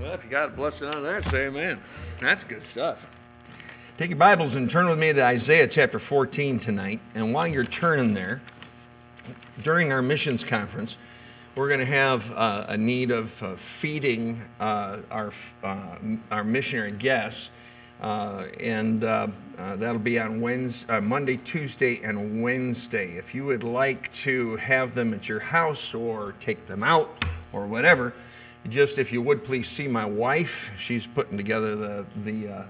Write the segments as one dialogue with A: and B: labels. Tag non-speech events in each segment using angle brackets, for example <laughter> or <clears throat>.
A: Well, if you got a blessing on that, say amen. That's good stuff. Take your Bibles and turn with me to Isaiah chapter 14 tonight. And while you're turning there, during our missions conference, we're going to have uh, a need of uh, feeding uh, our, uh, our missionary guests. Uh, and uh, that'll be on Wednesday, Monday, Tuesday, and Wednesday. If you would like to have them at your house or take them out or whatever, just if you would please see my wife. She's putting together the the uh,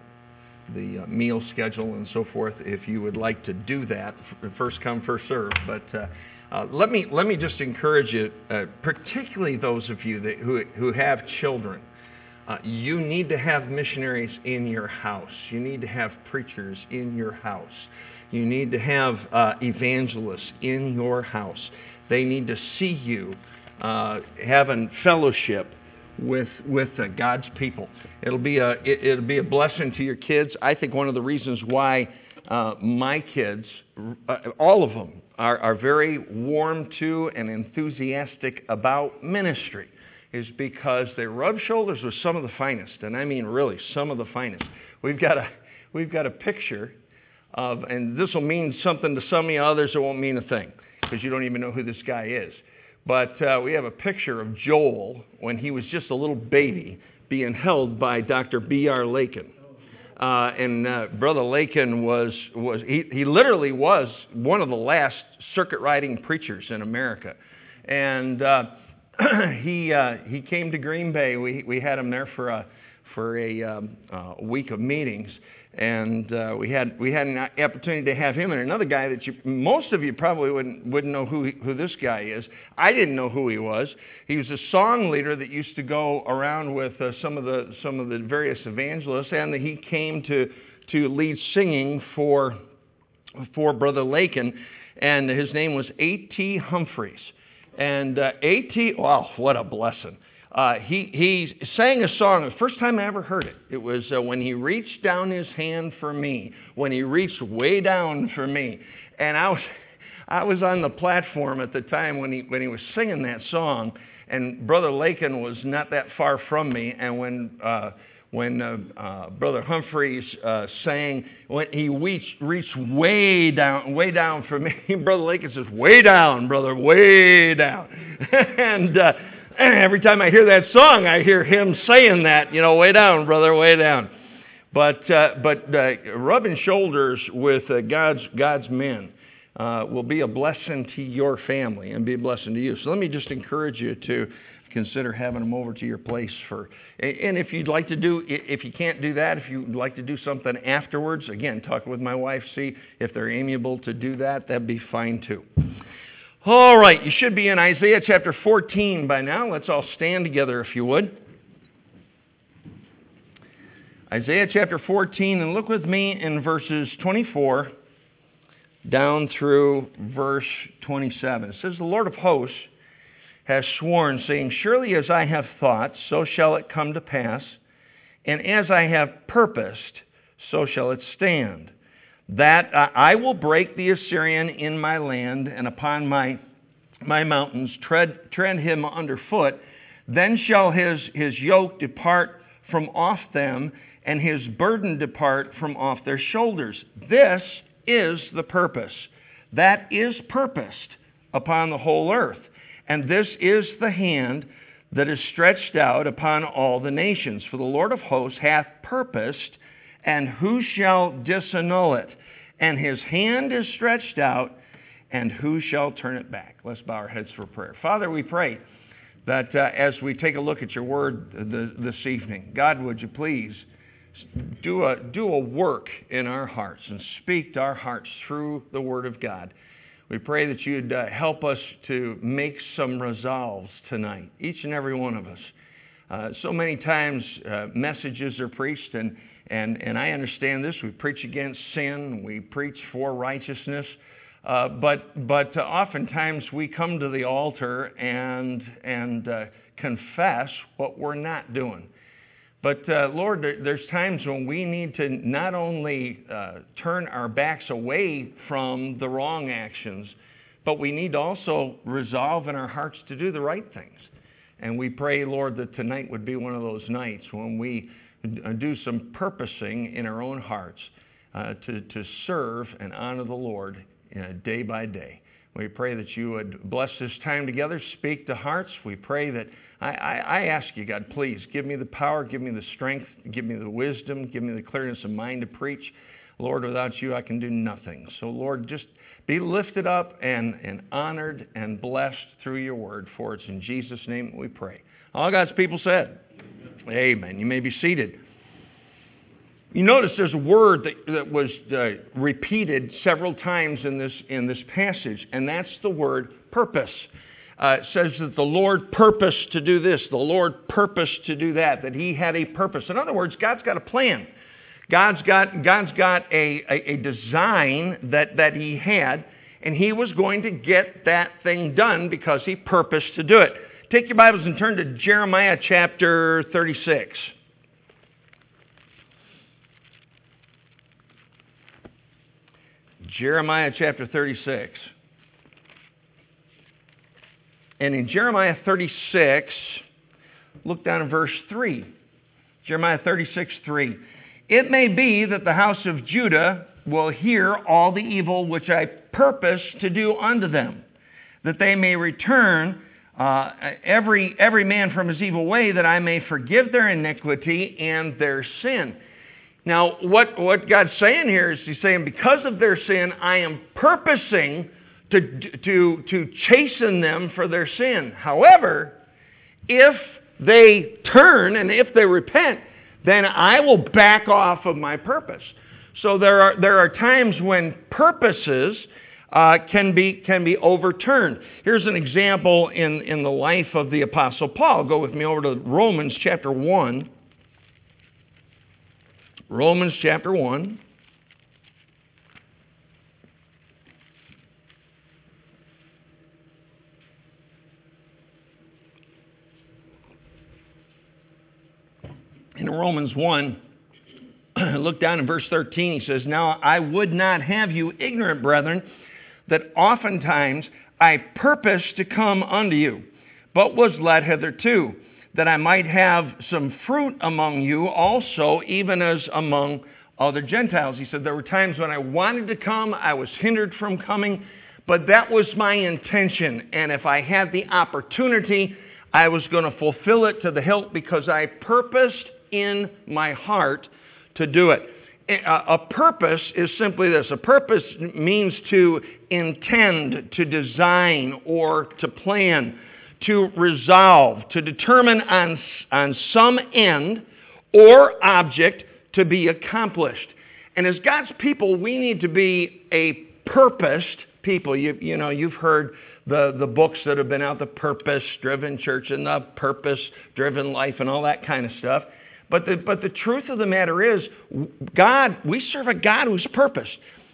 A: the uh, meal schedule and so forth. If you would like to do that, first come, first serve. But uh, uh, let me let me just encourage you, uh, particularly those of you that, who who have children. Uh, you need to have missionaries in your house. You need to have preachers in your house. You need to have evangelists in your house. They need to see you having fellowship with with uh, God's people. It'll be a it, will be a blessing to your kids. I think one of the reasons why uh, my kids, uh, all of them, are, are very warm to and enthusiastic about ministry, is because they rub shoulders with some of the finest, and I mean really some of the finest. We've got a we've got a picture of, and this will mean something to some of you, others it won't mean a thing because you don't even know who this guy is. But uh, we have a picture of Joel when he was just a little baby being held by Dr. B.R. Lakin. Uh, and uh, Brother Lakin was, was he, he literally was one of the last circuit riding preachers in America. And uh, <clears throat> he, uh, he came to Green Bay. We, we had him there for a, for a um, week of meetings and uh, we had we had an opportunity to have him and another guy that you, most of you probably wouldn't wouldn't know who he, who this guy is. I didn't know who he was. He was a song leader that used to go around with uh, some of the some of the various evangelists, and he came to to lead singing for for Brother Lakin, and his name was A.T. Humphreys. And uh, A.T. Wow, what a blessing! Uh, he, he sang a song, the first time I ever heard it. It was uh, when he reached down his hand for me, when he reached way down for me. And I was, I was on the platform at the time when he, when he was singing that song, and Brother Lakin was not that far from me. And when, uh, when uh, uh, Brother Humphreys uh, sang, when he reached, reached way down, way down for me, <laughs> Brother Lakin says, way down, brother, way down. <laughs> and uh, <clears throat> every time I hear that song, I hear him saying that, you know, way down, brother, way down. But, uh, but uh, rubbing shoulders with uh, God's, God's men uh, will be a blessing to your family and be a blessing to you. So let me just encourage you to consider having them over to your place for and if you'd like to do if you can't do that if you'd like to do something afterwards again talk with my wife see if they're amiable to do that that'd be fine too all right, you should be in Isaiah chapter 14 by now. Let's all stand together if you would. Isaiah chapter 14, and look with me in verses 24 down through verse 27. It says, The Lord of hosts has sworn, saying, Surely as I have thought, so shall it come to pass, and as I have purposed, so shall it stand that I will break the Assyrian in my land and upon my, my mountains, tread, tread him underfoot. Then shall his, his yoke depart from off them, and his burden depart from off their shoulders. This is the purpose. That is purposed upon the whole earth. And this is the hand that is stretched out upon all the nations. For the Lord of hosts hath purposed and who shall disannul it? And his hand is stretched out, and who shall turn it back? Let's bow our heads for prayer. Father, we pray that uh, as we take a look at your word this evening, God, would you please do a, do a work in our hearts and speak to our hearts through the word of God. We pray that you'd uh, help us to make some resolves tonight, each and every one of us. Uh, so many times uh, messages are preached, and and, and I understand this. We preach against sin, we preach for righteousness. Uh, but but oftentimes we come to the altar and, and uh, confess what we're not doing. But uh, Lord, there's times when we need to not only uh, turn our backs away from the wrong actions, but we need to also resolve in our hearts to do the right things. And we pray, Lord, that tonight would be one of those nights when we do some purposing in our own hearts uh, to, to serve and honor the Lord uh, day by day. We pray that you would bless this time together, speak to hearts. We pray that, I, I, I, ask you, God, please give me the power, give me the strength, give me the wisdom, give me the clearness of mind to preach. Lord, without you, I can do nothing. So, Lord, just be lifted up and, and honored and blessed through your word. For it's in Jesus' name we pray. All God's people said, Amen. Amen. You may be seated. You notice there's a word that, that was uh, repeated several times in this, in this passage, and that's the word purpose. Uh, it says that the Lord purposed to do this, the Lord purposed to do that, that He had a purpose. In other words, God's got a plan. God's got, God's got a, a, a design that, that He had, and He was going to get that thing done because He purposed to do it. Take your Bibles and turn to Jeremiah chapter 36. Jeremiah chapter 36. And in Jeremiah 36, look down in verse 3. Jeremiah 36, 3. It may be that the house of Judah will hear all the evil which I purpose to do unto them, that they may return uh, every, every man from his evil way, that I may forgive their iniquity and their sin. Now, what, what God's saying here is He's saying, because of their sin, I am purposing to, to, to chasten them for their sin. However, if they turn and if they repent, then I will back off of my purpose. So there are, there are times when purposes uh, can, be, can be overturned. Here's an example in, in the life of the Apostle Paul. Go with me over to Romans chapter 1. Romans chapter 1. In Romans 1, <clears throat> look down in verse 13, he says, Now I would not have you ignorant, brethren, that oftentimes I purposed to come unto you, but was led hitherto that I might have some fruit among you also, even as among other Gentiles. He said, There were times when I wanted to come, I was hindered from coming, but that was my intention. And if I had the opportunity, I was going to fulfill it to the hilt because I purposed in my heart to do it. A purpose is simply this. A purpose means to intend, to design, or to plan to resolve, to determine on, on some end or object to be accomplished. And as God's people, we need to be a purposed people. You, you know, you've heard the, the books that have been out, the purpose-driven church and the purpose-driven life and all that kind of stuff. But the, but the truth of the matter is, God, we serve a God who's purpose.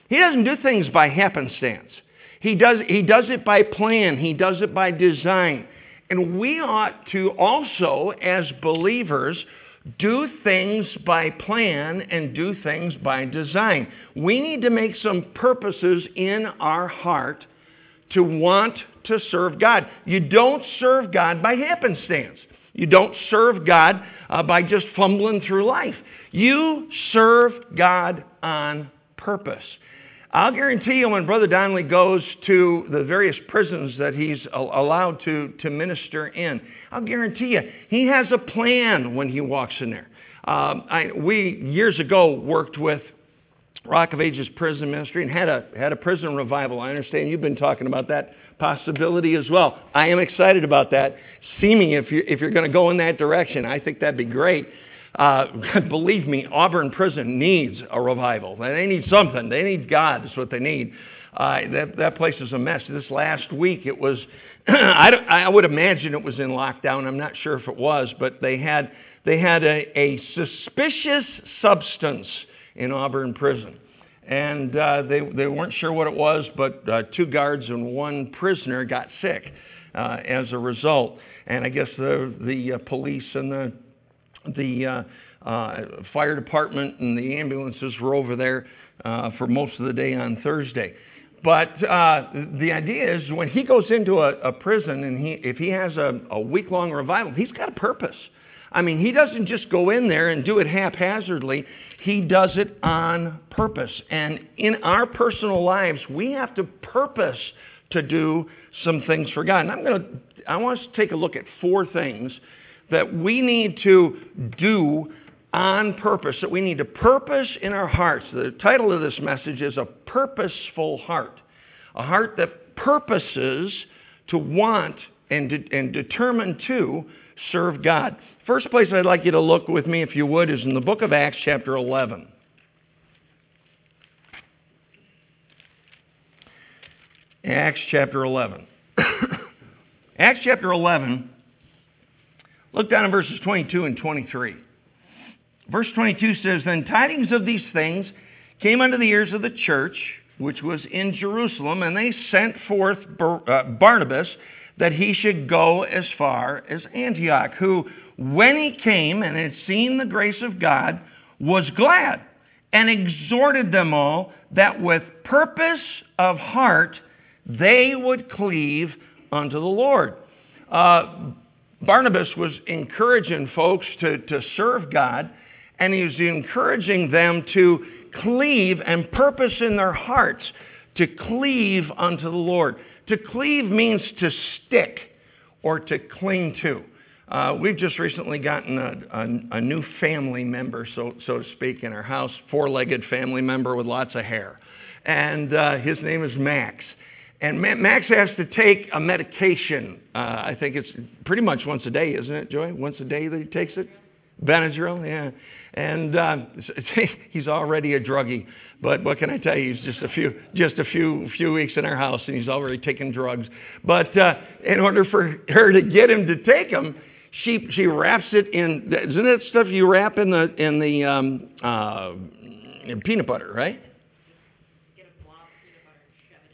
A: He doesn't do things by happenstance. He does, he does it by plan. He does it by design. And we ought to also, as believers, do things by plan and do things by design. We need to make some purposes in our heart to want to serve God. You don't serve God by happenstance. You don't serve God uh, by just fumbling through life. You serve God on purpose. I'll guarantee you when Brother Donnelly goes to the various prisons that he's allowed to, to minister in, I'll guarantee you he has a plan when he walks in there. Um, I, we, years ago, worked with Rock of Ages Prison Ministry and had a, had a prison revival. I understand you've been talking about that possibility as well. I am excited about that. See me if you're, if you're going to go in that direction. I think that'd be great. Uh, <laughs> believe me, Auburn Prison needs a revival. They need something. They need God. That's what they need. Uh, that, that place is a mess. This last week, it was, <clears throat> I, I would imagine it was in lockdown. I'm not sure if it was, but they had, they had a, a suspicious substance in Auburn Prison. And uh, they, they weren't sure what it was, but uh, two guards and one prisoner got sick uh, as a result. And I guess the, the uh, police and the the uh, uh, fire department and the ambulances were over there uh, for most of the day on Thursday. But uh, the idea is when he goes into a, a prison and he, if he has a, a week long revival, he's got a purpose. I mean, he doesn't just go in there and do it haphazardly. He does it on purpose. And in our personal lives, we have to purpose to do some things for God. And I'm going to, I want us to take a look at four things that we need to do on purpose, that we need to purpose in our hearts. The title of this message is A Purposeful Heart. A heart that purposes to want and, de- and determined to serve God. First place I'd like you to look with me, if you would, is in the book of Acts, chapter 11. Acts chapter 11. <coughs> Acts chapter 11, look down at verses 22 and 23. Verse 22 says, Then tidings of these things came unto the ears of the church, which was in Jerusalem, and they sent forth uh, Barnabas that he should go as far as Antioch, who, when he came and had seen the grace of God, was glad and exhorted them all that with purpose of heart they would cleave unto the Lord. Uh, Barnabas was encouraging folks to, to serve God and he was encouraging them to cleave and purpose in their hearts to cleave unto the Lord. To cleave means to stick or to cling to. Uh, we've just recently gotten a, a, a, new family member, so, so to speak, in our house, four-legged family member with lots of hair. And uh, his name is Max. And Max has to take a medication. Uh, I think it's pretty much once a day, isn't it, Joy? Once a day that he takes it? Benadryl, yeah. And uh, <laughs> he's already a druggie. But what can I tell you? He's just a few, just a few, few weeks in our house, and he's already taking drugs. But uh, in order for her to get him to take them, she she wraps it in. Isn't that stuff you wrap in the in the um, uh, in peanut butter, right?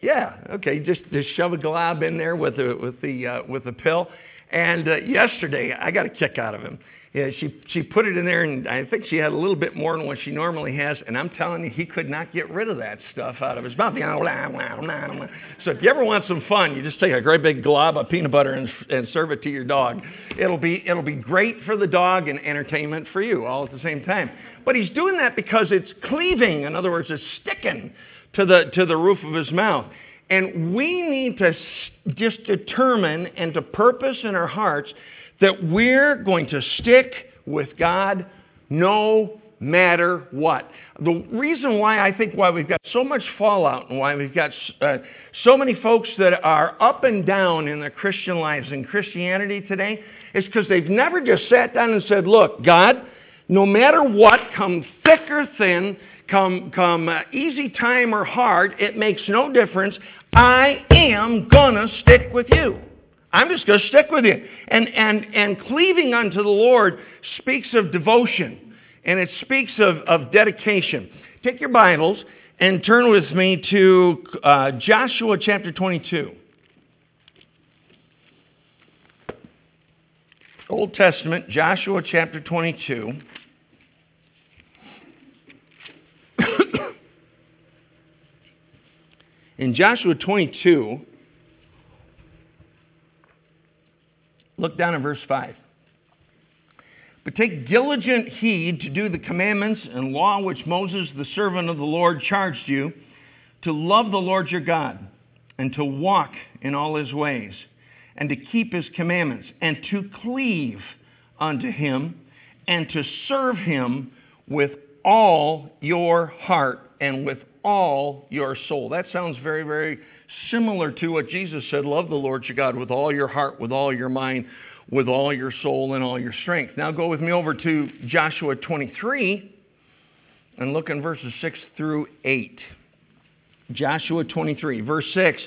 A: Yeah. Okay. Just just shove a glob in there with the with the uh, with the pill. And uh, yesterday, I got a kick out of him yeah, she, she put it in there, and I think she had a little bit more than what she normally has. And I'm telling you, he could not get rid of that stuff out of his mouth. So if you ever want some fun, you just take a great big glob of peanut butter and, and serve it to your dog. It'll be, it'll be great for the dog and entertainment for you all at the same time. But he's doing that because it's cleaving. In other words, it's sticking to the, to the roof of his mouth. And we need to just determine and to purpose in our hearts that we're going to stick with God no matter what. The reason why I think why we've got so much fallout and why we've got uh, so many folks that are up and down in their Christian lives and Christianity today is because they've never just sat down and said, look, God, no matter what, come thick or thin, come, come uh, easy time or hard, it makes no difference. I am going to stick with you. I'm just going to stick with you. And, and, and cleaving unto the Lord speaks of devotion, and it speaks of, of dedication. Take your Bibles and turn with me to uh, Joshua chapter 22. Old Testament, Joshua chapter 22. <coughs> In Joshua 22, Look down at verse 5. But take diligent heed to do the commandments and law which Moses, the servant of the Lord, charged you, to love the Lord your God, and to walk in all his ways, and to keep his commandments, and to cleave unto him, and to serve him with all your heart and with all your soul. That sounds very, very similar to what Jesus said, love the Lord your God with all your heart, with all your mind, with all your soul, and all your strength. Now go with me over to Joshua 23 and look in verses 6 through 8. Joshua 23, verse 6.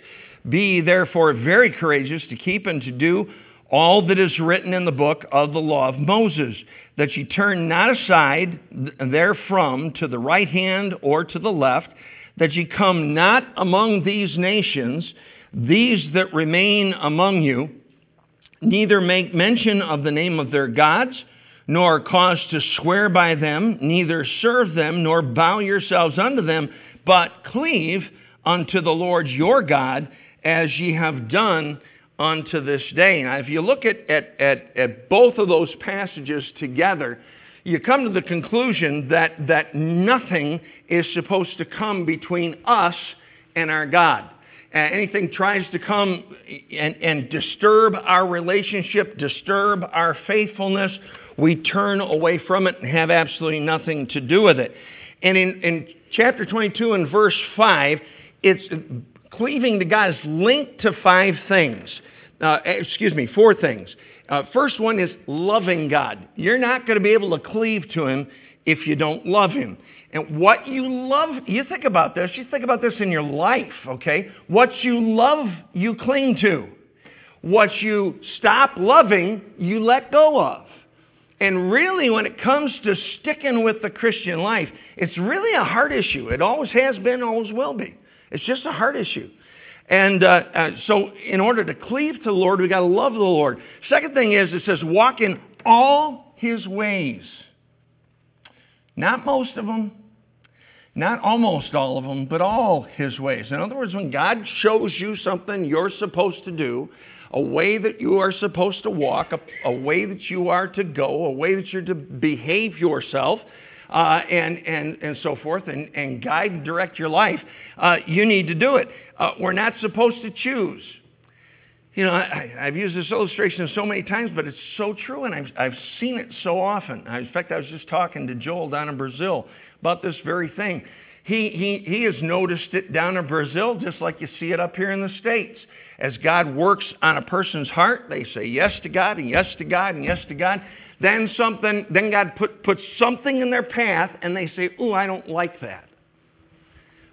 A: Be therefore very courageous to keep and to do all that is written in the book of the law of Moses, that ye turn not aside therefrom to the right hand or to the left, that ye come not among these nations, these that remain among you, neither make mention of the name of their gods, nor cause to swear by them, neither serve them, nor bow yourselves unto them, but cleave unto the Lord your God as ye have done unto this day. Now, if you look at, at, at, at both of those passages together, you come to the conclusion that, that nothing is supposed to come between us and our God. Uh, anything tries to come and, and disturb our relationship, disturb our faithfulness, we turn away from it and have absolutely nothing to do with it. And in, in chapter 22 and verse 5, it's cleaving to God is linked to five things. Uh, excuse me, four things. Uh, first one is loving God. You're not going to be able to cleave to Him if you don't love Him. And what you love, you think about this, you think about this in your life, okay? What you love, you cling to. What you stop loving, you let go of. And really, when it comes to sticking with the Christian life, it's really a heart issue. It always has been, always will be. It's just a heart issue. And uh, uh, so, in order to cleave to the Lord, we've got to love the Lord. Second thing is, it says, walk in all his ways. Not most of them, not almost all of them, but all his ways. In other words, when God shows you something you're supposed to do, a way that you are supposed to walk, a, a way that you are to go, a way that you're to behave yourself, uh, and, and, and so forth, and, and guide and direct your life, uh, you need to do it. Uh, we're not supposed to choose. You know, I, have used this illustration so many times, but it's so true, and I've, I've seen it so often. In fact, I was just talking to Joel down in Brazil about this very thing. He, he, he has noticed it down in Brazil just like you see it up here in the States. As God works on a person's heart, they say yes to God and yes to God and yes to God. Then something, then God put, puts something in their path and they say, ooh, I don't like that.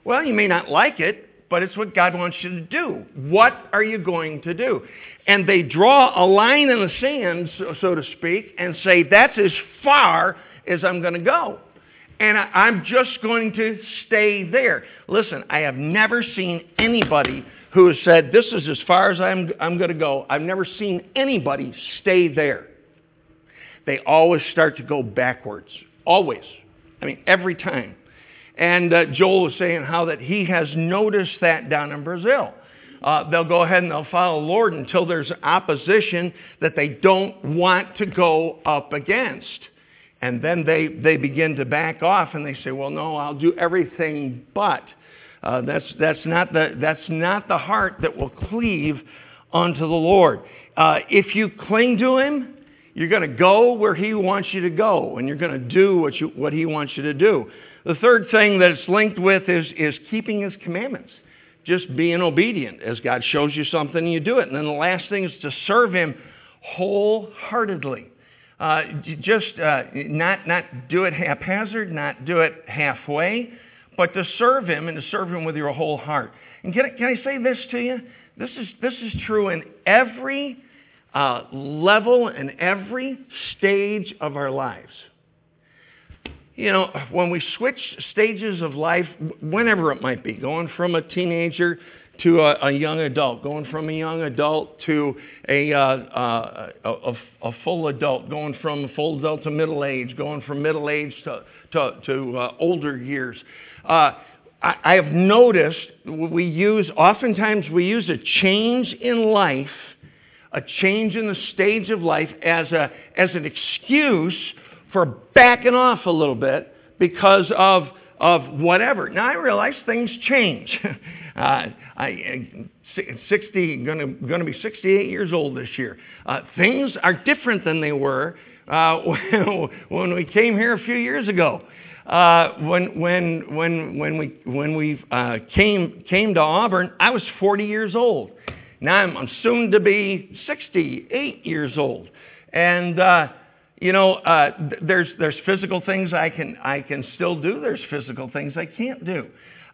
A: Well, you may not like it, but it's what God wants you to do. What are you going to do? And they draw a line in the sand, so, so to speak, and say, that's as far as I'm going to go and I, am just going to stay there. Listen, I have never seen anybody who has said, This is as far as I'm, I'm going to go. I've never seen anybody stay there. They always start to go backwards. Always. I mean, every time. And uh, Joel was saying how that he has noticed that down in Brazil. Uh, they'll go ahead and they'll follow the Lord until there's opposition that they don't want to go up against. And then they, they begin to back off and they say, well, no, I'll do everything but. Uh, that's, that's, not the, that's not the heart that will cleave unto the Lord. Uh, if you cling to Him, you're going to go where He wants you to go, and you're going to do what, you, what He wants you to do. The third thing that it's linked with is, is keeping His commandments. Just being obedient. As God shows you something, you do it. And then the last thing is to serve Him wholeheartedly. Uh, just uh, not, not do it haphazard, not do it halfway, but to serve Him and to serve Him with your whole heart. And can I, can I say this to you? This is, this is true in every uh, level and every stage of our lives. You know, when we switch stages of life, whenever it might be, going from a teenager to a, a, young adult, going from a young adult to a, uh, uh, a, a, full adult, going from a full adult to middle age, going from middle age to, to, to uh, older years. Uh, I, I have noticed we use, oftentimes we use a change in life, a change in the stage of life as, a, as an excuse for backing off a little bit because of, of whatever. Now I realize things change. <laughs> Uh, I, 60, going to, going to be 68 years old this year. Uh, things are different than they were uh, <laughs> when we came here a few years ago. Uh, when when when when we when we uh, came came to Auburn, I was 40 years old. Now I'm, I'm soon to be 68 years old, and uh, you know uh, there's there's physical things I can I can still do. There's physical things I can't do.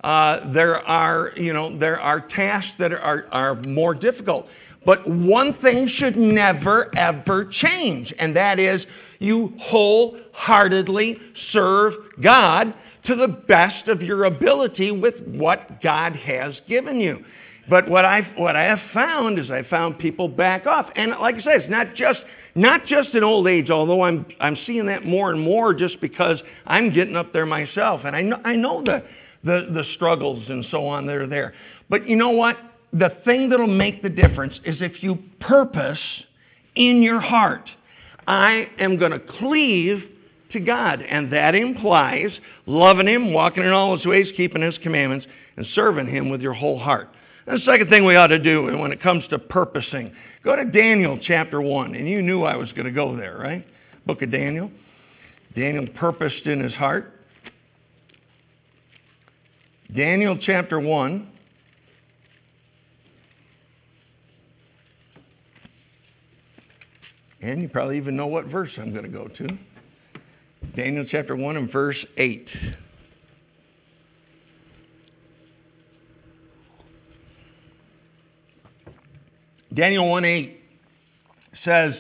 A: Uh, there are, you know, there are tasks that are, are more difficult. But one thing should never, ever change, and that is you wholeheartedly serve God to the best of your ability with what God has given you. But what I've, what I have found is I found people back off, and like I said, it's not just not just in old age. Although I'm I'm seeing that more and more, just because I'm getting up there myself, and I know I know the the, the struggles and so on that are there. But you know what? The thing that'll make the difference is if you purpose in your heart, I am going to cleave to God. And that implies loving Him, walking in all His ways, keeping His commandments, and serving Him with your whole heart. The second thing we ought to do when it comes to purposing, go to Daniel chapter 1. And you knew I was going to go there, right? Book of Daniel. Daniel purposed in his heart. Daniel chapter 1. And you probably even know what verse I'm going to go to. Daniel chapter 1 and verse 8. Daniel 1 8 says,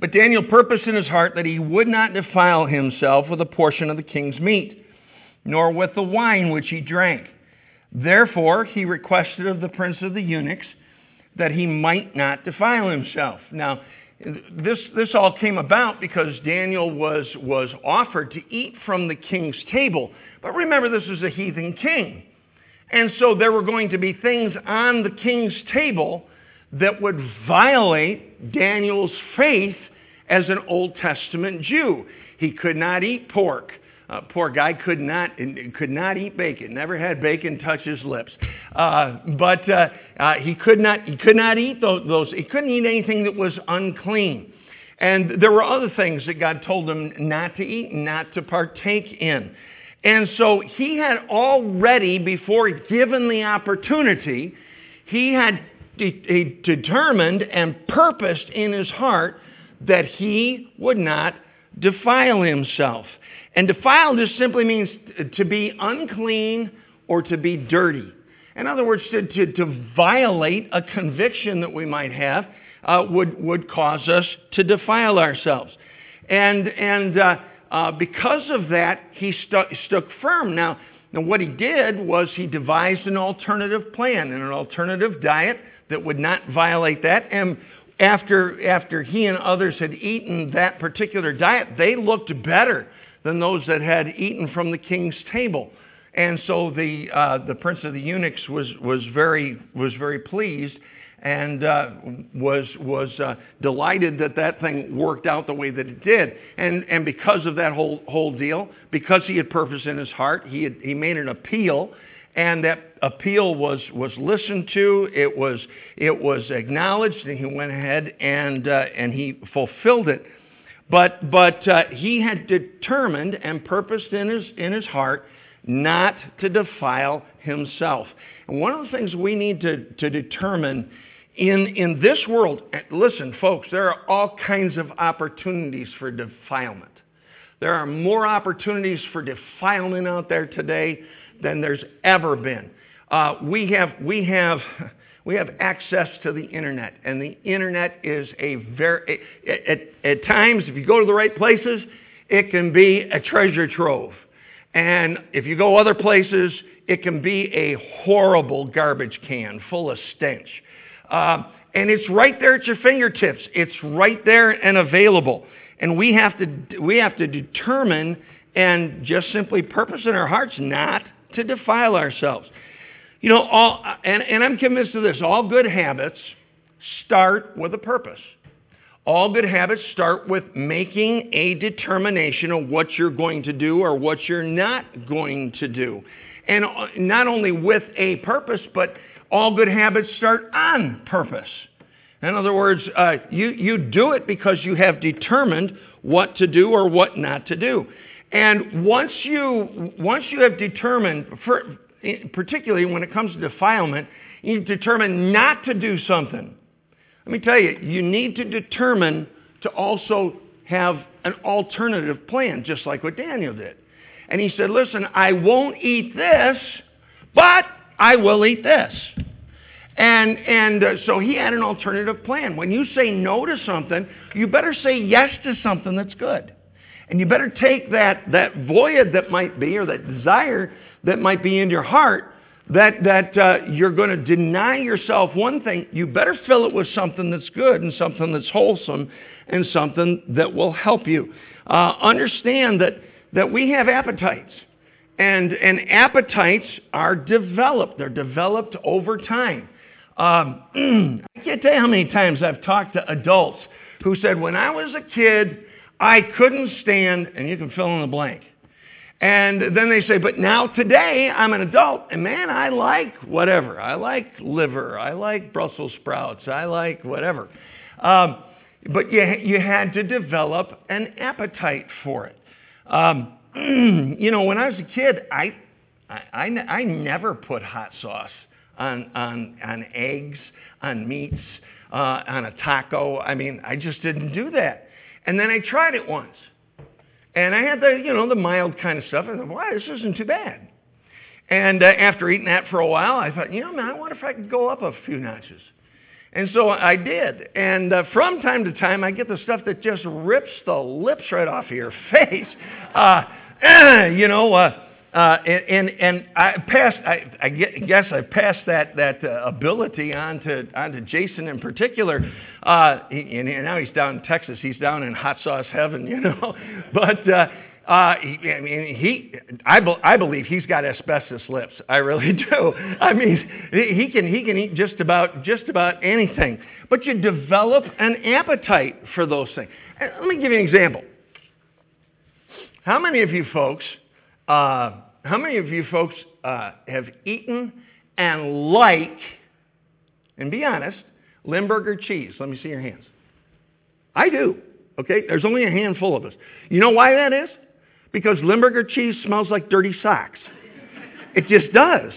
A: But Daniel purposed in his heart that he would not defile himself with a portion of the king's meat, nor with the wine which he drank. Therefore, he requested of the prince of the eunuchs that he might not defile himself. Now, this, this all came about because Daniel was, was offered to eat from the king's table. But remember, this was a heathen king. And so there were going to be things on the king's table that would violate Daniel's faith as an Old Testament Jew. He could not eat pork. Uh, poor guy could not could not eat bacon. Never had bacon touch his lips. Uh, but uh, uh, he could not he could not eat those, those. He couldn't eat anything that was unclean. And there were other things that God told him not to eat, not to partake in. And so he had already, before given the opportunity, he had de- determined and purposed in his heart that he would not defile himself. And defile just simply means to be unclean or to be dirty. In other words, to, to, to violate a conviction that we might have uh, would, would cause us to defile ourselves. And, and uh, uh, because of that, he stuck, stuck firm. Now, now, what he did was he devised an alternative plan and an alternative diet that would not violate that. And after, after he and others had eaten that particular diet, they looked better than those that had eaten from the king's table. And so the, uh, the prince of the eunuchs was, was, very, was very pleased and uh, was, was uh, delighted that that thing worked out the way that it did. And, and because of that whole, whole deal, because he had purpose in his heart, he, had, he made an appeal. And that appeal was, was listened to, it was, it was acknowledged, and he went ahead and, uh, and he fulfilled it. But, but uh, he had determined and purposed in his, in his heart not to defile himself. And one of the things we need to, to determine in, in this world, listen, folks, there are all kinds of opportunities for defilement. There are more opportunities for defilement out there today than there's ever been. Uh, we, have, we have <laughs> we have access to the internet, and the internet is a very, at, at times, if you go to the right places, it can be a treasure trove. And if you go other places, it can be a horrible garbage can full of stench. Uh, and it's right there at your fingertips. It's right there and available. And we have to, we have to determine and just simply purpose in our hearts not to defile ourselves. You know, all, and, and I'm convinced of this all good habits start with a purpose. All good habits start with making a determination of what you're going to do or what you're not going to do. And uh, not only with a purpose, but all good habits start on purpose. In other words, uh, you, you do it because you have determined what to do or what not to do. And once you, once you have determined, for, particularly when it comes to defilement, you determine not to do something. Let me tell you, you need to determine to also have an alternative plan, just like what Daniel did. And he said, Listen, I won't eat this, but I will eat this. And, and uh, so he had an alternative plan. When you say no to something, you better say yes to something that's good. And you better take that, that void that might be, or that desire that might be in your heart that, that uh, you're going to deny yourself one thing, you better fill it with something that's good and something that's wholesome and something that will help you. Uh, understand that, that we have appetites. and, and appetites are developed. They're developed over time. Um, <clears throat> I can't tell you how many times I've talked to adults who said, when I was a kid, I couldn't stand, and you can fill in the blank. And then they say, but now today I'm an adult, and man, I like whatever. I like liver. I like Brussels sprouts. I like whatever. Um, but you, you had to develop an appetite for it. Um, <clears throat> you know, when I was a kid, I, I, I, I never put hot sauce on, on, on eggs, on meats, uh, on a taco. I mean, I just didn't do that. And then I tried it once. And I had the, you know, the mild kind of stuff. And I thought, wow, this isn't too bad. And uh, after eating that for a while, I thought, you know, man, I wonder if I could go up a few notches. And so I did. And uh, from time to time, I get the stuff that just rips the lips right off of your <laughs> face. Uh, <clears throat> you know, uh, and, and I passed, I, I guess I passed that, that uh, ability on to, on to Jason in particular. Uh, he, and now he's down in Texas. He's down in hot sauce heaven, <laughs> you know. But uh, uh, he, I mean, he, I, be, I believe he's got asbestos lips. I really <laughs> do. I mean, he can, he can eat just about, just about anything. But you develop an appetite for those things. Let me give you an example. How many of you folks uh, how many of you folks uh, have eaten and like, and be honest, Limburger cheese? Let me see your hands. I do. Okay, there's only a handful of us. You know why that is? Because Limburger cheese smells like dirty socks. It just does.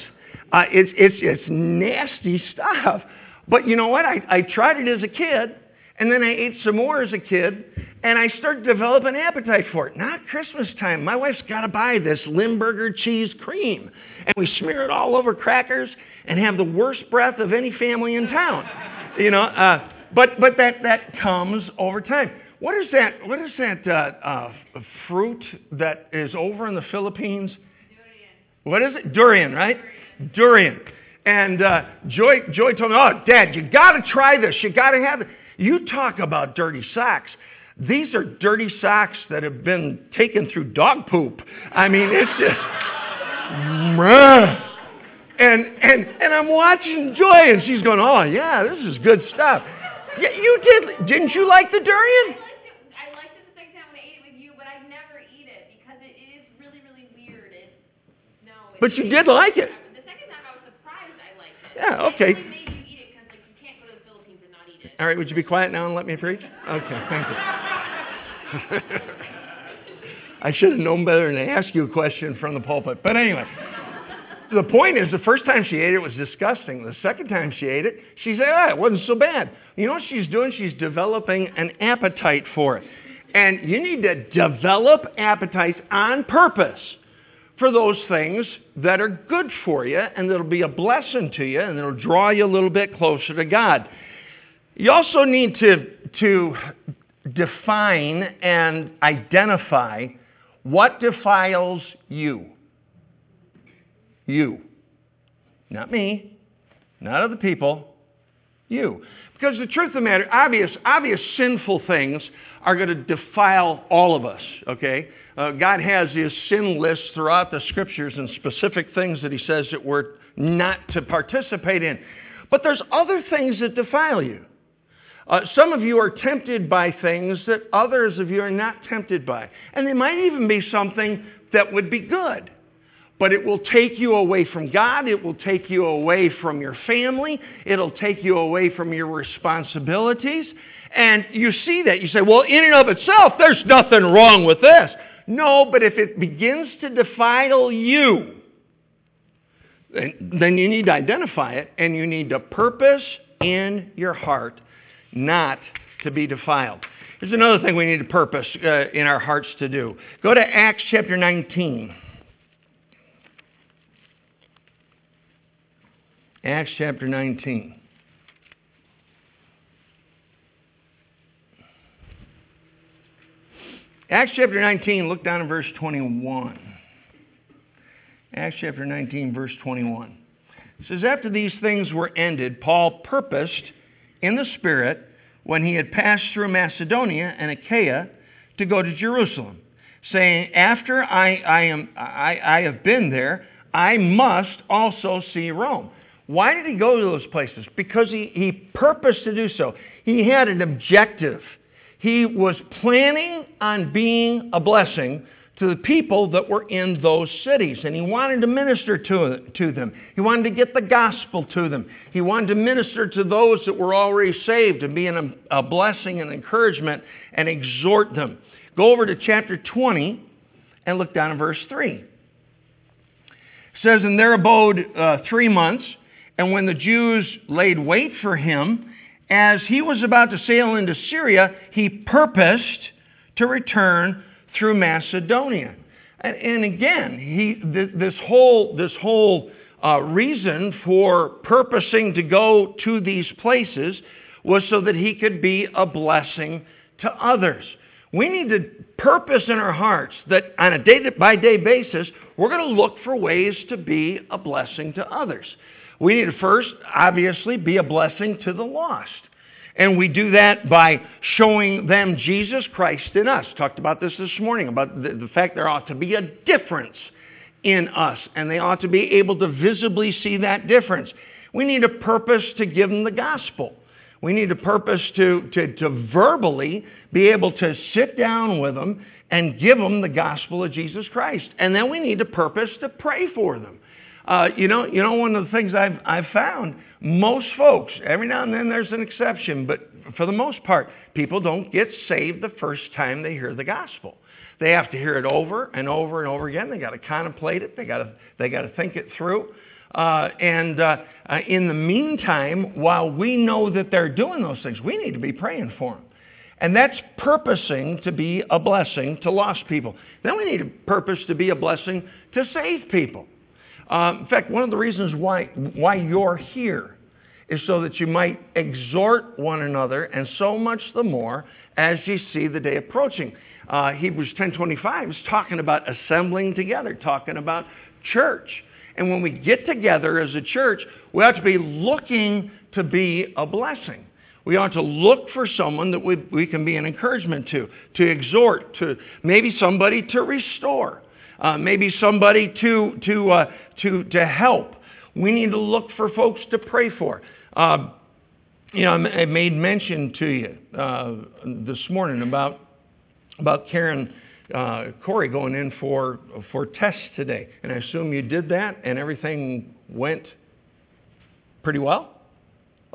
A: Uh, it's, it's, it's nasty stuff. But you know what? I, I tried it as a kid, and then I ate some more as a kid, and I started to develop an appetite for it. Not Christmas time. My wife's got to buy this Limburger cheese cream. And we smear it all over crackers and have the worst breath of any family in town. You know, uh, but, but that, that comes over time. What is that, what is that uh, uh, fruit that is over in the Philippines? Durian. What is it? Durian, right? Durian. And uh, Joy, Joy told me, oh, Dad, you got to try this. You got to have it. You talk about dirty socks. These are dirty socks that have been taken through dog poop. I mean, it's just. and, and, and I'm watching Joy, and she's going, oh, yeah, this is good stuff. Yeah, you did. Didn't you like the durian?
B: I liked it, I liked it the second time when I ate it with you, but I'd never eat it because it, it is really, really weird. It, no. It,
A: but you did like it.
B: The second time I was surprised I liked it.
A: Yeah, okay. All right, would you be quiet now and let me preach? Okay, thank you. I should have known better than to ask you a question from the pulpit. But anyway, the point is the first time she ate it was disgusting. The second time she ate it, she said, ah, it wasn't so bad. You know what she's doing? She's developing an appetite for it. And you need to develop appetites on purpose for those things that are good for you and that'll be a blessing to you and that'll draw you a little bit closer to God. You also need to, to define and identify what defiles you. You. Not me, not other people, you. Because the truth of the matter, obvious, obvious sinful things are going to defile all of us, okay? Uh, God has his sin list throughout the scriptures and specific things that he says that we're not to participate in. But there's other things that defile you. Uh, some of you are tempted by things that others of you are not tempted by. And they might even be something that would be good. But it will take you away from God. It will take you away from your family. It'll take you away from your responsibilities. And you see that. You say, well, in and of itself, there's nothing wrong with this. No, but if it begins to defile you, then you need to identify it and you need to purpose in your heart not to be defiled. Here's another thing we need to purpose uh, in our hearts to do. Go to Acts chapter 19. Acts chapter 19. Acts chapter 19, look down in verse 21. Acts chapter 19, verse 21. It says, After these things were ended, Paul purposed in the Spirit when he had passed through Macedonia and Achaia to go to Jerusalem, saying, After I, I, am, I, I have been there, I must also see Rome. Why did he go to those places? Because he, he purposed to do so. He had an objective. He was planning on being a blessing to the people that were in those cities. And he wanted to minister to, to them. He wanted to get the gospel to them. He wanted to minister to those that were already saved and be a, a blessing and encouragement and exhort them. Go over to chapter 20 and look down in verse 3. It says, And there abode uh, three months, and when the Jews laid wait for him, as he was about to sail into Syria, he purposed to return through Macedonia. And, and again, he, th- this whole, this whole uh, reason for purposing to go to these places was so that he could be a blessing to others. We need to purpose in our hearts that on a day by day basis, we're going to look for ways to be a blessing to others. We need to first, obviously, be a blessing to the lost. And we do that by showing them Jesus Christ in us. Talked about this this morning, about the, the, fact there ought to be a difference in us, and they ought to be able to visibly see that difference. We need a purpose to give them the gospel. We need a purpose to, to, to verbally be able to sit down with them and give them the gospel of Jesus Christ. And then we need a purpose to pray for them. Uh, you know, you know, one of the things I've, I've found, most folks, every now and then there's an exception, but for the most part, people don't get saved the first time they hear the gospel. They have to hear it over and over and over again. They got to contemplate it. They got to, they got to think it through. Uh, and uh, uh, in the meantime, while we know that they're doing those things, we need to be praying for them. And that's purposing to be a blessing to lost people. Then we need a purpose to be a blessing to save people. Um, in fact, one of the reasons why, why you're here is so that you might exhort one another, and so much the more as you see the day approaching. Uh, Hebrews 10.25 is talking about assembling together, talking about church. And when we get together as a church, we ought to be looking to be a blessing. We ought to look for someone that we, we can be an encouragement to, to exhort, to maybe somebody to restore uh, maybe somebody to, to, uh, to, to help. We need to look for folks to pray for. Uh, you know, I made mention to you uh, this morning about, about Karen uh, Corey going in for, for tests today. And I assume you did that and everything went pretty well?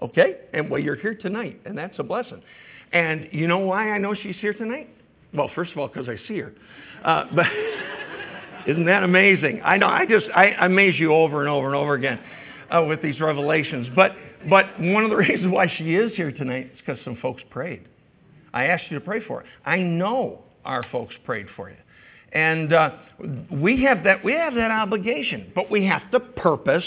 A: Okay? And well, you're here tonight, and that's a blessing. And you know why I know she's here tonight? Well, first of all, because I see her. Uh, <laughs> but isn't that amazing? I know. I just I amaze you over and over and over again uh, with these revelations. But but one of the <laughs> reasons why she is here tonight is because some folks prayed. I asked you to pray for her. I know our folks prayed for you, and uh, we have that we have that obligation, but we have to purpose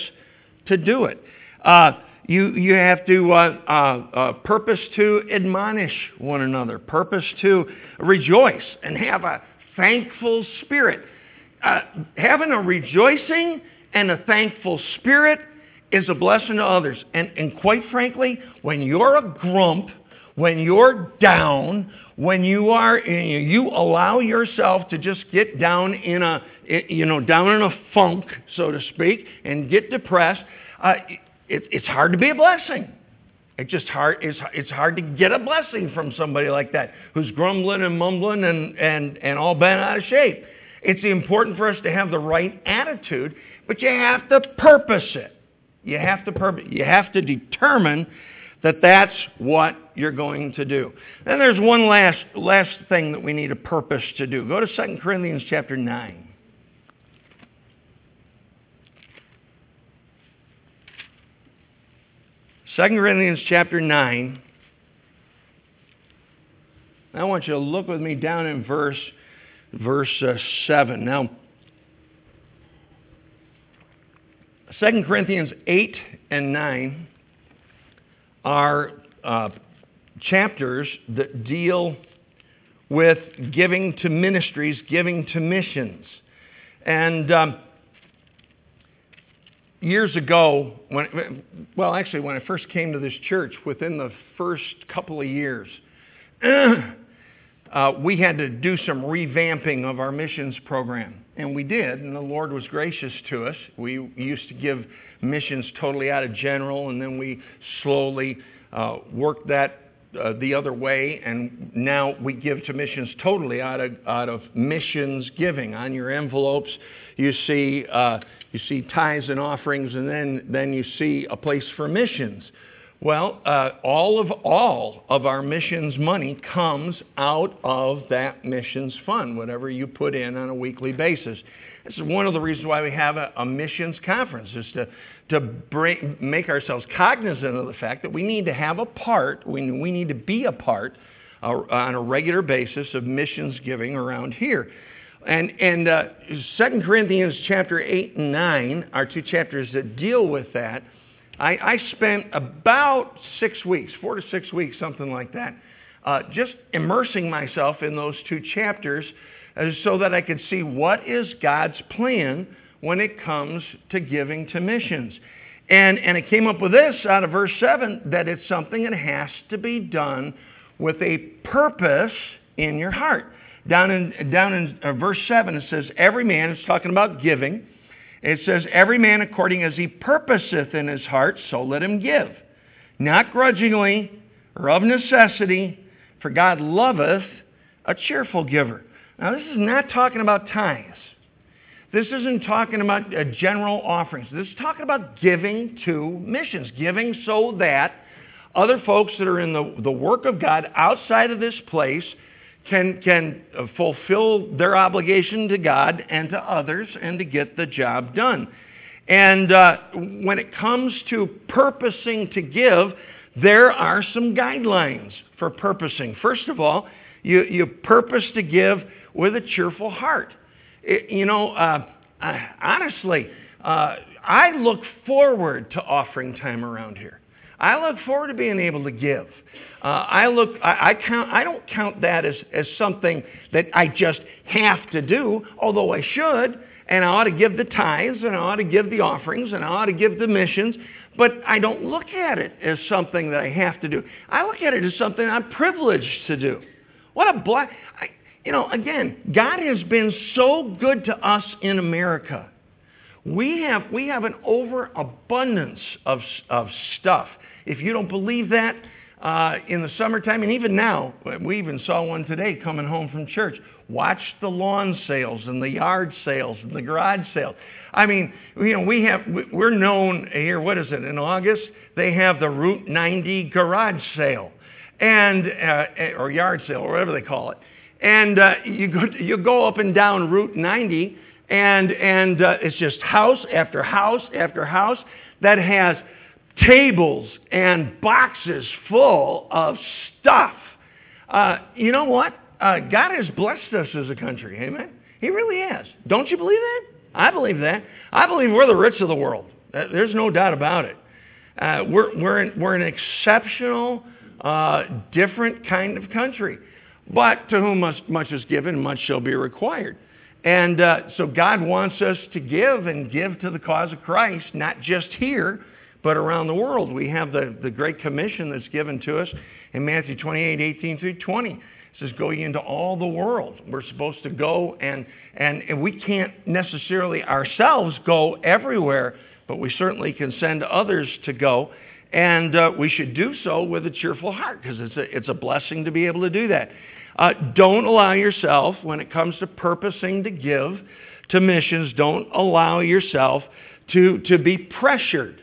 A: to do it. Uh, you, you have to uh, uh, uh, purpose to admonish one another, purpose to rejoice and have a thankful spirit uh, having a rejoicing and a thankful spirit is a blessing to others. And, and quite frankly, when you're a grump, when you're down, when you are, you allow yourself to just get down in a, you know, down in a funk, so to speak, and get depressed, uh, it, it's hard to be a blessing. It's just hard, it's, it's hard to get a blessing from somebody like that who's grumbling and mumbling and, and, and all bent out of shape. It's important for us to have the right attitude, but you have to purpose it. You have to purpose. You have to determine that that's what you're going to do. Then there's one last last thing that we need a purpose to do. Go to 2 Corinthians chapter 9. Second Corinthians chapter 9. I want you to look with me down in verse verse uh, 7. Now, 2 Corinthians 8 and 9 are uh, chapters that deal with giving to ministries, giving to missions. And um, years ago, when, well, actually, when I first came to this church, within the first couple of years, <clears throat> uh, we had to do some revamping of our missions program. And we did, and the Lord was gracious to us. We used to give missions totally out of general, and then we slowly uh, worked that uh, the other way, and now we give to missions totally out of, out of missions giving. On your envelopes, you see, uh, you see tithes and offerings, and then, then you see a place for missions. Well, uh, all of all of our missions money comes out of that missions fund, whatever you put in on a weekly basis. This is one of the reasons why we have a, a missions conference, is to, to make ourselves cognizant of the fact that we need to have a part, we, we need to be a part uh, on a regular basis of missions giving around here. And, and uh, 2 Corinthians chapter 8 and 9 are two chapters that deal with that. I, I spent about six weeks, four to six weeks, something like that, uh, just immersing myself in those two chapters uh, so that I could see what is God's plan when it comes to giving to missions. And, and it came up with this out of verse 7 that it's something that has to be done with a purpose in your heart. Down in, down in uh, verse 7, it says, Every man, it's talking about giving. It says, Every man according as he purposeth in his heart, so let him give. Not grudgingly or of necessity, for God loveth a cheerful giver. Now, this is not talking about tithes. This isn't talking about uh, general offerings. This is talking about giving to missions, giving so that other folks that are in the, the work of God outside of this place can, can fulfill their obligation to God and to others and to get the job done. And uh, when it comes to purposing to give, there are some guidelines for purposing. First of all, you, you purpose to give with a cheerful heart. It, you know, uh, honestly, uh, I look forward to offering time around here. I look forward to being able to give. Uh, I look, I, I, count, I don't count that as, as something that I just have to do, although I should, and I ought to give the tithes, and I ought to give the offerings, and I ought to give the missions, but I don't look at it as something that I have to do. I look at it as something I'm privileged to do. What a black, you know, again, God has been so good to us in America. We have, we have an overabundance of, of stuff. If you don't believe that, uh, in the summertime, and even now, we even saw one today coming home from church. Watch the lawn sales and the yard sales and the garage sales. I mean, you know, we have, we're known here, what is it, in August? They have the Route 90 garage sale and, uh, or yard sale, or whatever they call it. And uh, you, go, you go up and down Route 90, and, and uh, it's just house after house after house that has tables and boxes full of stuff. Uh, you know what? Uh, God has blessed us as a country. Amen? He really has. Don't you believe that? I believe that. I believe we're the rich of the world. Uh, there's no doubt about it. Uh, we're, we're, we're an exceptional, uh, different kind of country. But to whom much, much is given, much shall be required. And uh, so God wants us to give and give to the cause of Christ, not just here, but around the world. We have the, the Great Commission that's given to us in Matthew 28, 18 through 20. It says, go into all the world. We're supposed to go, and, and, and we can't necessarily ourselves go everywhere, but we certainly can send others to go. And uh, we should do so with a cheerful heart because it's a, it's a blessing to be able to do that. Uh, don't allow yourself, when it comes to purposing to give to missions, don't allow yourself to, to be pressured.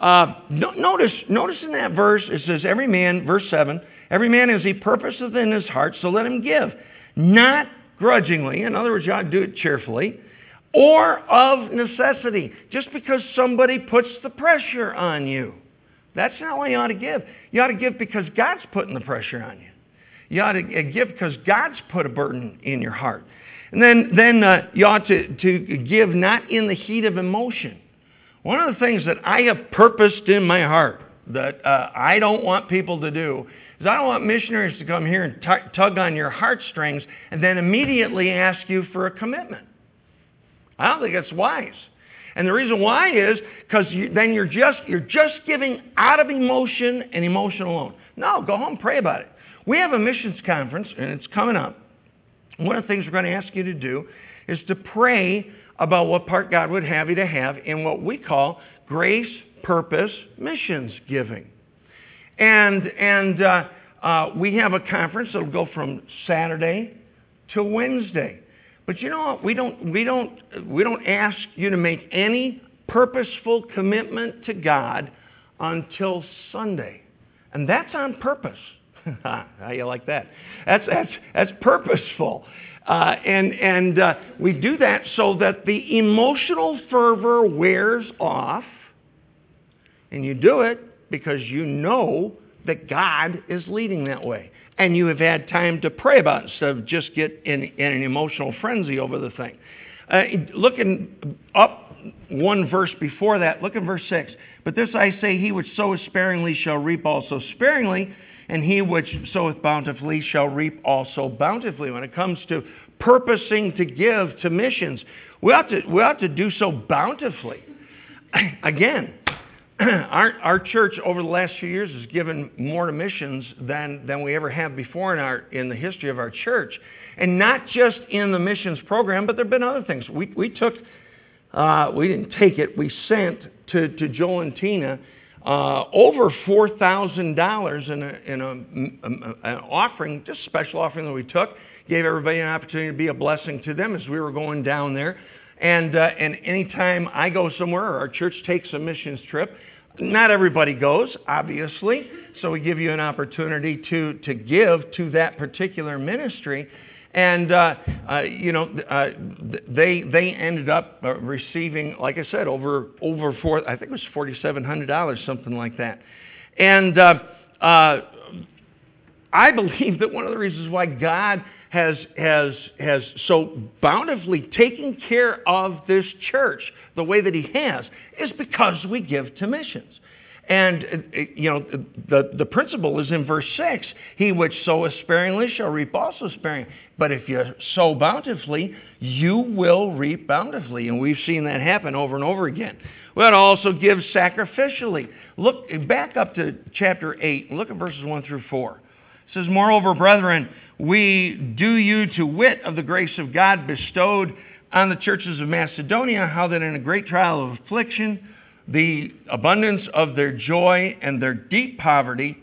A: Uh, notice, notice in that verse, it says, every man, verse 7, every man as he purposeth in his heart, so let him give. Not grudgingly, in other words, you ought to do it cheerfully, or of necessity, just because somebody puts the pressure on you. That's not why you ought to give. You ought to give because God's putting the pressure on you. You ought to uh, give because God's put a burden in your heart. And then, then uh, you ought to, to give not in the heat of emotion. One of the things that I have purposed in my heart that uh, I don't want people to do is I don't want missionaries to come here and t- tug on your heartstrings and then immediately ask you for a commitment. I don't think that's wise. And the reason why is because you, then you're just, you're just giving out of emotion and emotion alone. No, go home, pray about it. We have a missions conference, and it's coming up. One of the things we're going to ask you to do is to pray about what part God would have you to have in what we call grace, purpose, missions giving. And, and uh, uh, we have a conference that'll go from Saturday to Wednesday. But you know what? We don't, we don't, we don't ask you to make any purposeful commitment to God until Sunday. And that's on purpose. <laughs> How you like that? That's, that's, that's purposeful. Uh, and and uh, we do that so that the emotional fervor wears off. And you do it because you know that God is leading that way. And you have had time to pray about instead of just get in, in an emotional frenzy over the thing. Uh, looking up one verse before that, look at verse 6. But this I say, he which soweth sparingly shall reap also sparingly, and he which soweth bountifully shall reap also bountifully. When it comes to purposing to give to missions, we ought to, we ought to do so bountifully. <clears throat> Again, <clears throat> our, our church over the last few years has given more to missions than, than we ever have before in, our, in the history of our church. And not just in the missions program, but there have been other things. We, we took, uh, we didn't take it, we sent to, to Joel and Tina uh, over $4,000 in, a, in a, an offering, just a special offering that we took. Gave everybody an opportunity to be a blessing to them as we were going down there. And, uh, and anytime I go somewhere or our church takes a missions trip, not everybody goes, obviously. So we give you an opportunity to, to give to that particular ministry. And, uh, uh, you know, uh, they, they ended up uh, receiving, like I said, over, over four, I think it was $4,700, something like that. And uh, uh, I believe that one of the reasons why God has, has, has so bountifully taken care of this church the way that he has is because we give to missions. And, uh, you know, the, the principle is in verse 6 He which soweth sparingly shall reap also sparingly. But if you sow bountifully, you will reap bountifully. And we've seen that happen over and over again. We ought to also give sacrificially. Look back up to chapter 8 look at verses 1 through 4. It says, Moreover, brethren, we do you to wit of the grace of God bestowed on the churches of Macedonia, how that in a great trial of affliction, the abundance of their joy and their deep poverty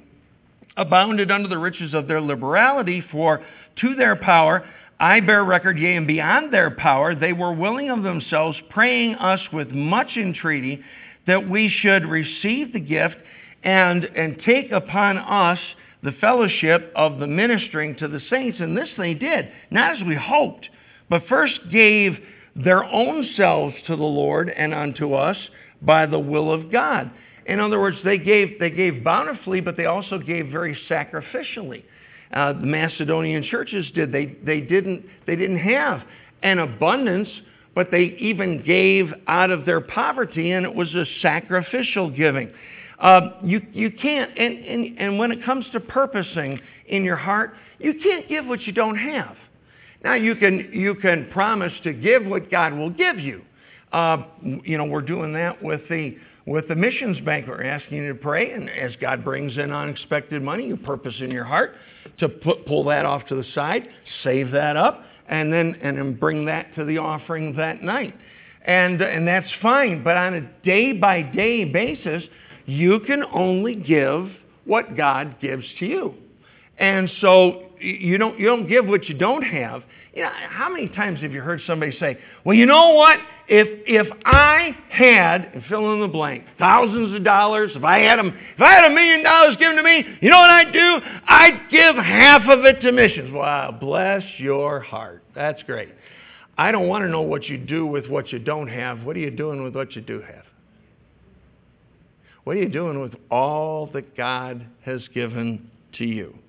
A: abounded under the riches of their liberality, for to their power I bear record, yea, and beyond their power, they were willing of themselves, praying us with much entreaty that we should receive the gift and, and take upon us the fellowship of the ministering to the saints. And this they did, not as we hoped, but first gave their own selves to the Lord and unto us by the will of God. In other words, they gave, they gave bountifully, but they also gave very sacrificially. Uh, the Macedonian churches did. They, they, didn't, they didn't have an abundance, but they even gave out of their poverty, and it was a sacrificial giving. Uh, you, you can't, and, and, and when it comes to purposing in your heart, you can't give what you don't have. Now, you can, you can promise to give what God will give you. Uh, you know, we're doing that with the, with the missions bank. We're asking you to pray, and as God brings in unexpected money, you purpose in your heart to put, pull that off to the side, save that up, and then, and then bring that to the offering that night. And, and that's fine, but on a day-by-day basis, you can only give what God gives to you. And so you don't, you don't give what you don't have. You know, how many times have you heard somebody say, well, you know what? If, if I had, and fill in the blank, thousands of dollars, if I had, them, if I had a million dollars given to me, you know what I'd do? I'd give half of it to missions. Wow, bless your heart. That's great. I don't want to know what you do with what you don't have. What are you doing with what you do have? What are you doing with all that God has given to you?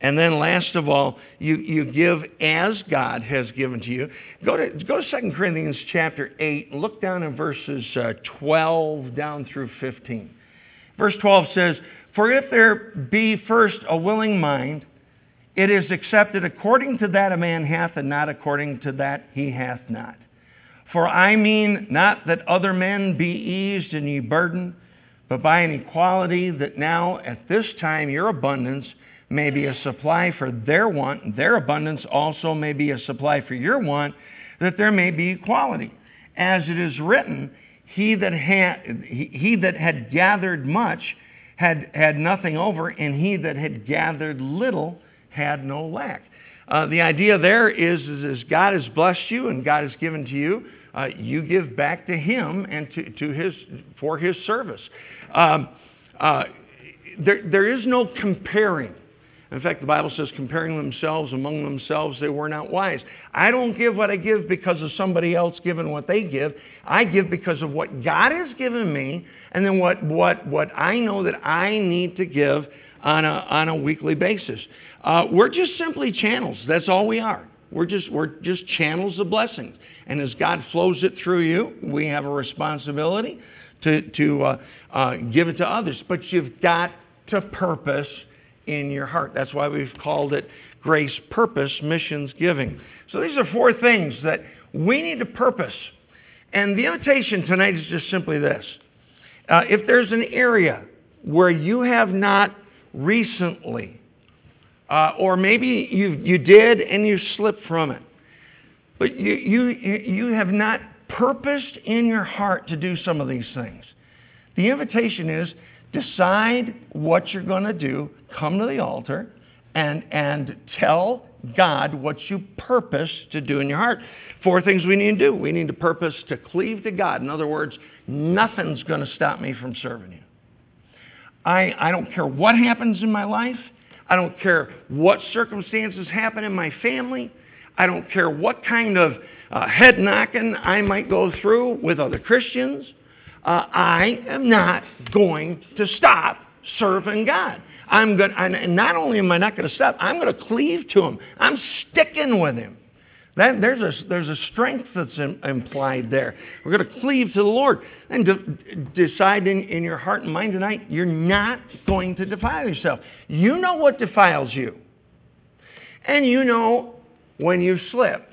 A: And then last of all, you, you give as God has given to you. Go to, go to 2 Corinthians chapter 8 look down in verses uh, 12 down through 15. Verse 12 says, For if there be first a willing mind, it is accepted according to that a man hath, and not according to that he hath not. For I mean not that other men be eased and ye burdened, but by an equality that now at this time your abundance may be a supply for their want, their abundance also may be a supply for your want, that there may be equality. As it is written, he that had, he, that had gathered much had, had nothing over, and he that had gathered little had no lack. Uh, the idea there is, is, is, God has blessed you and God has given to you. Uh, you give back to Him and to, to His for His service. Um, uh, there, there is no comparing. In fact, the Bible says, comparing themselves among themselves, they were not wise. I don't give what I give because of somebody else giving what they give. I give because of what God has given me and then what, what, what I know that I need to give on a, on a weekly basis. Uh, we're just simply channels. That's all we are. We're just, we're just channels of blessings. And as God flows it through you, we have a responsibility to, to uh, uh, give it to others. But you've got to purpose in your heart. That's why we've called it Grace Purpose Missions Giving. So these are four things that we need to purpose. And the invitation tonight is just simply this uh, if there's an area where you have not recently, uh, or maybe you, you did and you slipped from it, but you, you, you have not purposed in your heart to do some of these things. The invitation is decide what you're going to do, come to the altar, and, and tell God what you purpose to do in your heart. Four things we need to do. We need to purpose to cleave to God. In other words, nothing's going to stop me from serving you. I, I don't care what happens in my life. I don't care what circumstances happen in my family. I don't care what kind of uh, head knocking I might go through with other Christians. Uh, I am not going to stop serving God. I'm going, and not only am I not going to stop, I'm going to cleave to Him. I'm sticking with Him. That, there's, a, there's a strength that's in, implied there. We're going to cleave to the Lord and de- decide in, in your heart and mind tonight you're not going to defile yourself. You know what defiles you, and you know when you've slipped,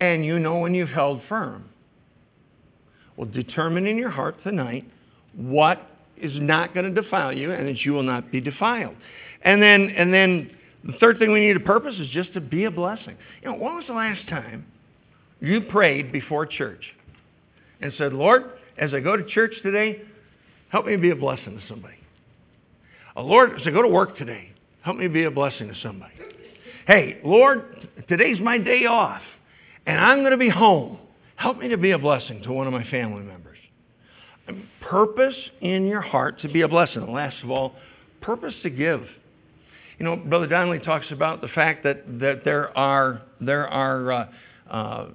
A: and you know when you've held firm. Well, determine in your heart tonight what is not going to defile you and that you will not be defiled. And then, and then the third thing we need a purpose is just to be a blessing. You know, when was the last time you prayed before church and said, Lord, as I go to church today, help me be a blessing to somebody? Oh, Lord, as I go to work today, help me be a blessing to somebody. Hey, Lord, today's my day off, and I'm going to be home. Help me to be a blessing to one of my family members. Purpose in your heart to be a blessing. And last of all, purpose to give. You know, Brother Donnelly talks about the fact that, that there are, there are uh, uh,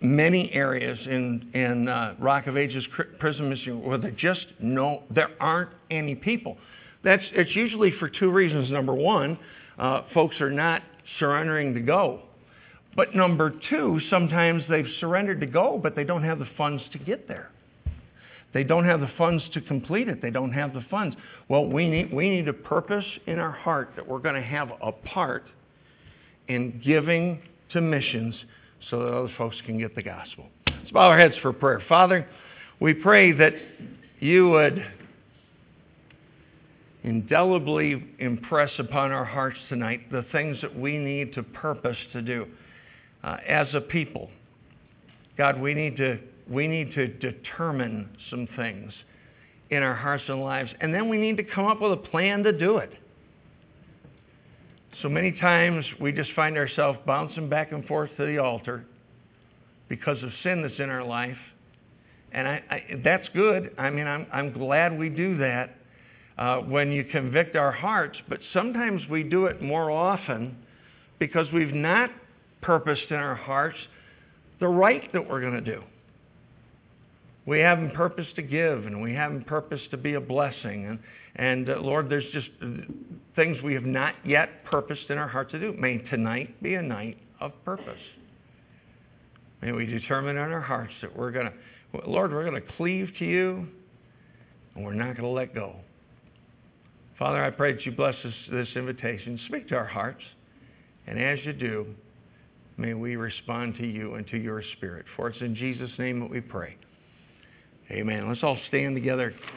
A: many areas in, in uh, Rock of Ages prison mission where there just no, there aren't any people. That's, it's usually for two reasons. Number one, uh, folks are not surrendering to go. But number two, sometimes they've surrendered to go, but they don't have the funds to get there. They don't have the funds to complete it. They don't have the funds. Well, we need, we need a purpose in our heart that we're going to have a part in giving to missions so that other folks can get the gospel. Let's bow our heads for prayer. Father, we pray that you would indelibly impress upon our hearts tonight the things that we need to purpose to do uh, as a people. God, we need to we need to determine some things in our hearts and lives, and then we need to come up with a plan to do it. So many times we just find ourselves bouncing back and forth to the altar because of sin that's in our life. And I, I, that's good. I mean, I'm, I'm glad we do that uh, when you convict our hearts, but sometimes we do it more often because we've not purposed in our hearts the right that we're going to do. We haven't purpose to give, and we haven't purpose to be a blessing. And, and uh, Lord, there's just things we have not yet purposed in our heart to do. May tonight be a night of purpose. May we determine in our hearts that we're going to, Lord, we're going to cleave to you, and we're not going to let go. Father, I pray that you bless this, this invitation. Speak to our hearts. And as you do, may we respond to you and to your spirit. For it's in Jesus' name that we pray. Amen. Let's all stand together.